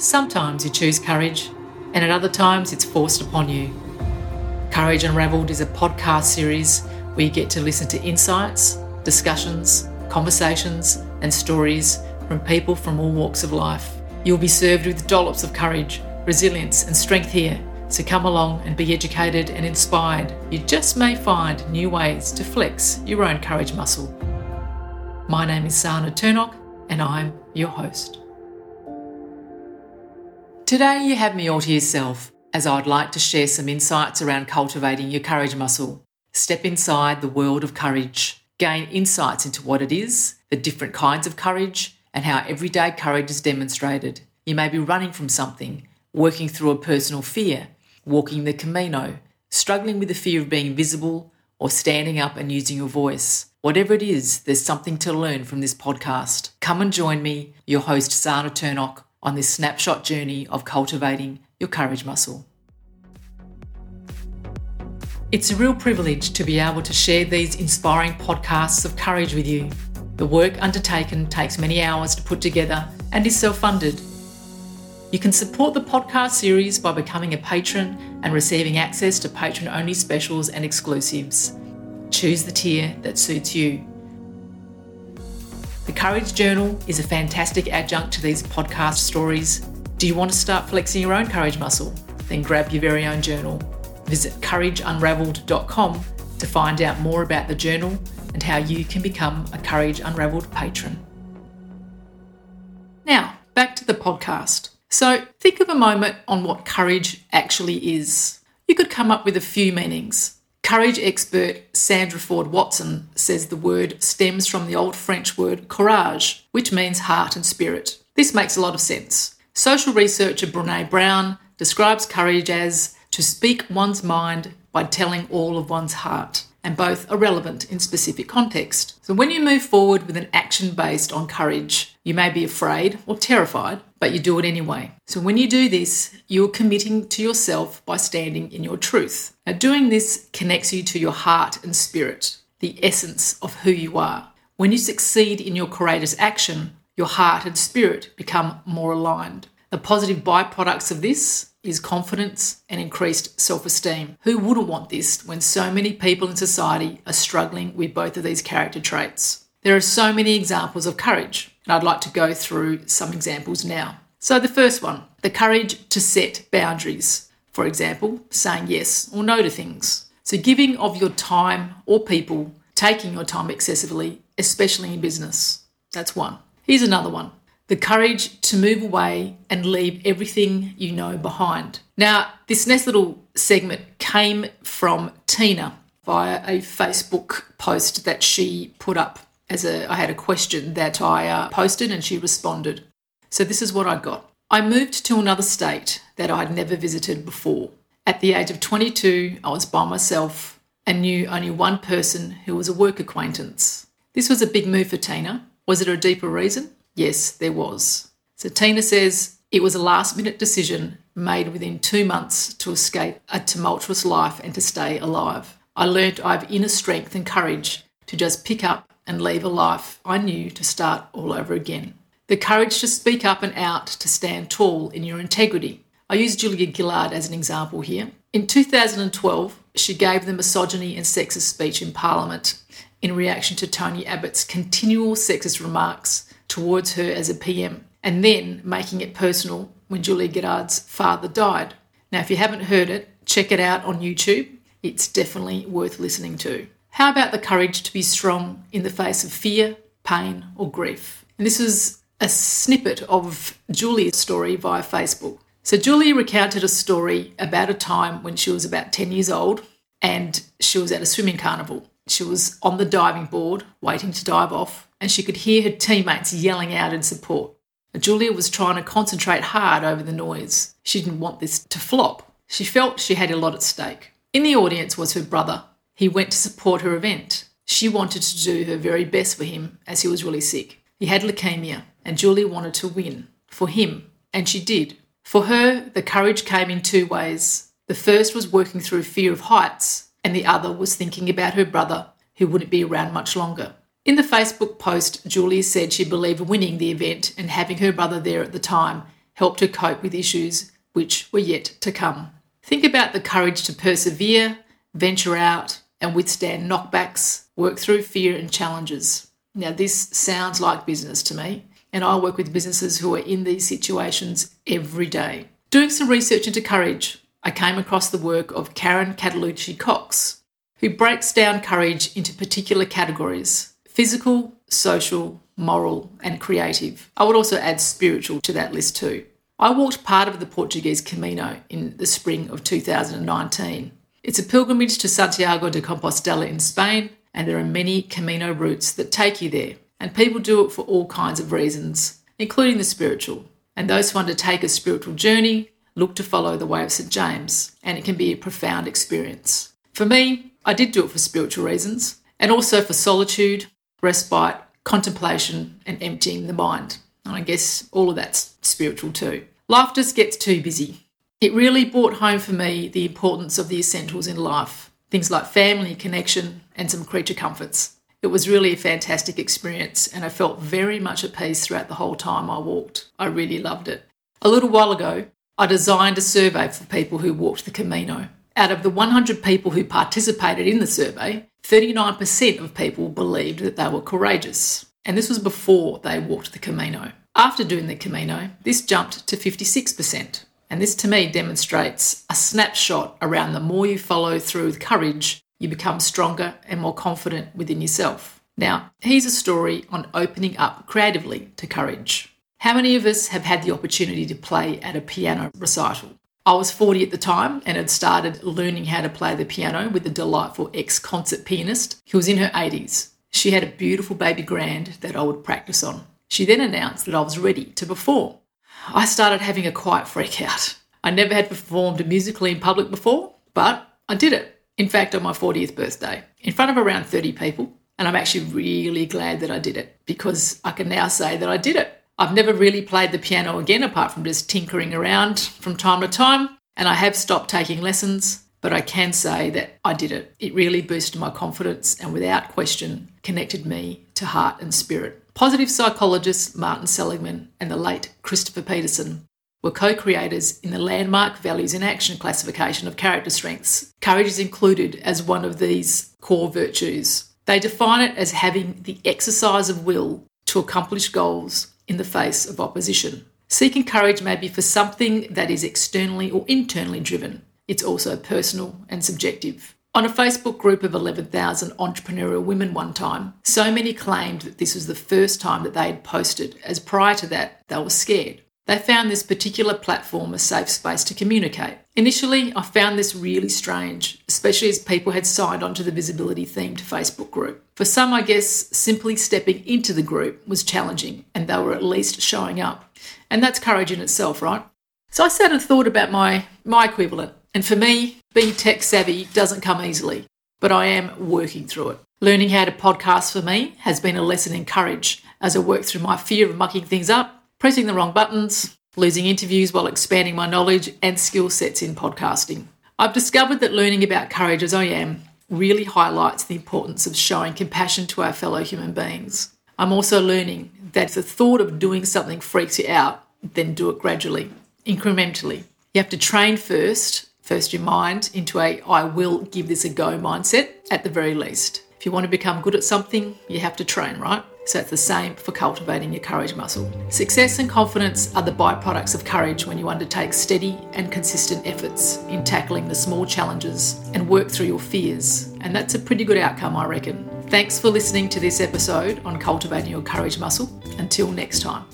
Sometimes you choose courage, and at other times it's forced upon you. Courage Unravelled is a podcast series where you get to listen to insights, discussions, conversations, and stories from people from all walks of life. You'll be served with dollops of courage, resilience, and strength here. So come along and be educated and inspired. You just may find new ways to flex your own courage muscle. My name is Sana Turnock, and I'm your host. Today, you have me all to yourself, as I'd like to share some insights around cultivating your courage muscle. Step inside the world of courage, gain insights into what it is, the different kinds of courage, and how everyday courage is demonstrated. You may be running from something, working through a personal fear, walking the Camino, struggling with the fear of being visible, or standing up and using your voice. Whatever it is, there's something to learn from this podcast. Come and join me, your host, Sana Turnock, on this snapshot journey of cultivating your courage muscle. It's a real privilege to be able to share these inspiring podcasts of courage with you. The work undertaken takes many hours to put together and is self funded. You can support the podcast series by becoming a patron and receiving access to patron only specials and exclusives. Choose the tier that suits you. The Courage Journal is a fantastic adjunct to these podcast stories. Do you want to start flexing your own courage muscle? Then grab your very own journal. Visit courageunravelled.com to find out more about the journal and how you can become a Courage Unravelled patron. Now, back to the podcast. So, think of a moment on what courage actually is. You could come up with a few meanings. Courage expert Sandra Ford Walston says the word stems from the old French word courage, which means heart and spirit. This makes a lot of sense. Social researcher Brene Brown describes courage as to speak one's mind by telling all of one's heart, and both are relevant in specific context. So when you move forward with an action based on courage, you may be afraid or terrified, but you do it anyway. So when you do this, you're committing to yourself by standing in your truth. Now, doing this connects you to your heart and spirit, the essence of who you are. When you succeed in your courageous action, your heart and spirit become more aligned. The positive byproducts of this is confidence and increased self esteem. Who wouldn't want this when so many people in society are struggling with both of these character traits? There are so many examples of courage, and I'd like to go through some examples now. So, the first one the courage to set boundaries. For example, saying yes or no to things. So, giving of your time or people, taking your time excessively, especially in business. That's one. Here's another one the courage to move away and leave everything you know behind. Now, this next little segment came from Tina via a Facebook post that she put up as a I had a question that I uh, posted and she responded. So this is what I got. I moved to another state that I'd never visited before. At the age of 22, I was by myself and knew only one person who was a work acquaintance. This was a big move for Tina. Was there a deeper reason? Yes, there was. So Tina says it was a last minute decision made within two months to escape a tumultuous life and to stay alive. I learnt I have inner strength and courage to just pick up and leave a life I knew to start all over again. The courage to speak up and out, to stand tall in your integrity. I use Julia Gillard as an example here. In 2012, she gave the misogyny and sexist speech in Parliament in reaction to Tony Abbott's continual sexist remarks towards her as a PM, and then making it personal when Julia Gillard's father died. Now, if you haven't heard it, check it out on YouTube. It's definitely worth listening to. How about the courage to be strong in the face of fear, pain, or grief? And this was a snippet of Julia's story via Facebook. So, Julia recounted a story about a time when she was about 10 years old and she was at a swimming carnival. She was on the diving board waiting to dive off, and she could hear her teammates yelling out in support. Julia was trying to concentrate hard over the noise. She didn't want this to flop. She felt she had a lot at stake. In the audience was her brother, he went to support her event. She wanted to do her very best for him as he was really sick. He had leukemia, and Julie wanted to win for him, and she did. For her, the courage came in two ways. The first was working through fear of heights, and the other was thinking about her brother, who wouldn't be around much longer. In the Facebook post, Julie said she believed winning the event and having her brother there at the time helped her cope with issues which were yet to come. Think about the courage to persevere, venture out, and withstand knockbacks, work through fear and challenges. Now, this sounds like business to me, and I work with businesses who are in these situations every day. Doing some research into courage, I came across the work of Karen Catalucci Cox, who breaks down courage into particular categories physical, social, moral, and creative. I would also add spiritual to that list too. I walked part of the Portuguese Camino in the spring of 2019. It's a pilgrimage to Santiago de Compostela in Spain, and there are many Camino routes that take you there. And people do it for all kinds of reasons, including the spiritual. And those who undertake a spiritual journey look to follow the way of St. James, and it can be a profound experience. For me, I did do it for spiritual reasons, and also for solitude, respite, contemplation, and emptying the mind. And I guess all of that's spiritual too. Life just gets too busy. It really brought home for me the importance of the essentials in life things like family, connection, and some creature comforts. It was really a fantastic experience, and I felt very much at peace throughout the whole time I walked. I really loved it. A little while ago, I designed a survey for people who walked the Camino. Out of the 100 people who participated in the survey, 39% of people believed that they were courageous. And this was before they walked the Camino. After doing the Camino, this jumped to 56%. And this to me demonstrates a snapshot around the more you follow through with courage, you become stronger and more confident within yourself. Now, here's a story on opening up creatively to courage. How many of us have had the opportunity to play at a piano recital? I was 40 at the time and had started learning how to play the piano with a delightful ex concert pianist who was in her 80s. She had a beautiful baby grand that I would practice on. She then announced that I was ready to perform. I started having a quiet freak out. I never had performed musically in public before, but I did it. In fact, on my 40th birthday, in front of around 30 people. And I'm actually really glad that I did it because I can now say that I did it. I've never really played the piano again apart from just tinkering around from time to time. And I have stopped taking lessons, but I can say that I did it. It really boosted my confidence and without question connected me to heart and spirit. Positive psychologists Martin Seligman and the late Christopher Peterson were co creators in the landmark Values in Action classification of character strengths. Courage is included as one of these core virtues. They define it as having the exercise of will to accomplish goals in the face of opposition. Seeking courage may be for something that is externally or internally driven. It's also personal and subjective. On a Facebook group of 11,000 entrepreneurial women one time, so many claimed that this was the first time that they had posted, as prior to that, they were scared. They found this particular platform a safe space to communicate. Initially, I found this really strange, especially as people had signed onto the visibility themed Facebook group. For some, I guess, simply stepping into the group was challenging, and they were at least showing up. And that's courage in itself, right? So I sat and thought about my, my equivalent. And for me, being tech savvy doesn't come easily, but I am working through it. Learning how to podcast for me has been a lesson in courage as I work through my fear of mucking things up, pressing the wrong buttons, losing interviews while expanding my knowledge and skill sets in podcasting. I've discovered that learning about courage as I am really highlights the importance of showing compassion to our fellow human beings. I'm also learning that if the thought of doing something freaks you out, then do it gradually, incrementally. You have to train first first your mind into a I will give this a go mindset at the very least. If you want to become good at something, you have to train, right? So it's the same for cultivating your courage muscle. Success and confidence are the byproducts of courage when you undertake steady and consistent efforts in tackling the small challenges and work through your fears. And that's a pretty good outcome, I reckon. Thanks for listening to this episode on cultivating your courage muscle. Until next time.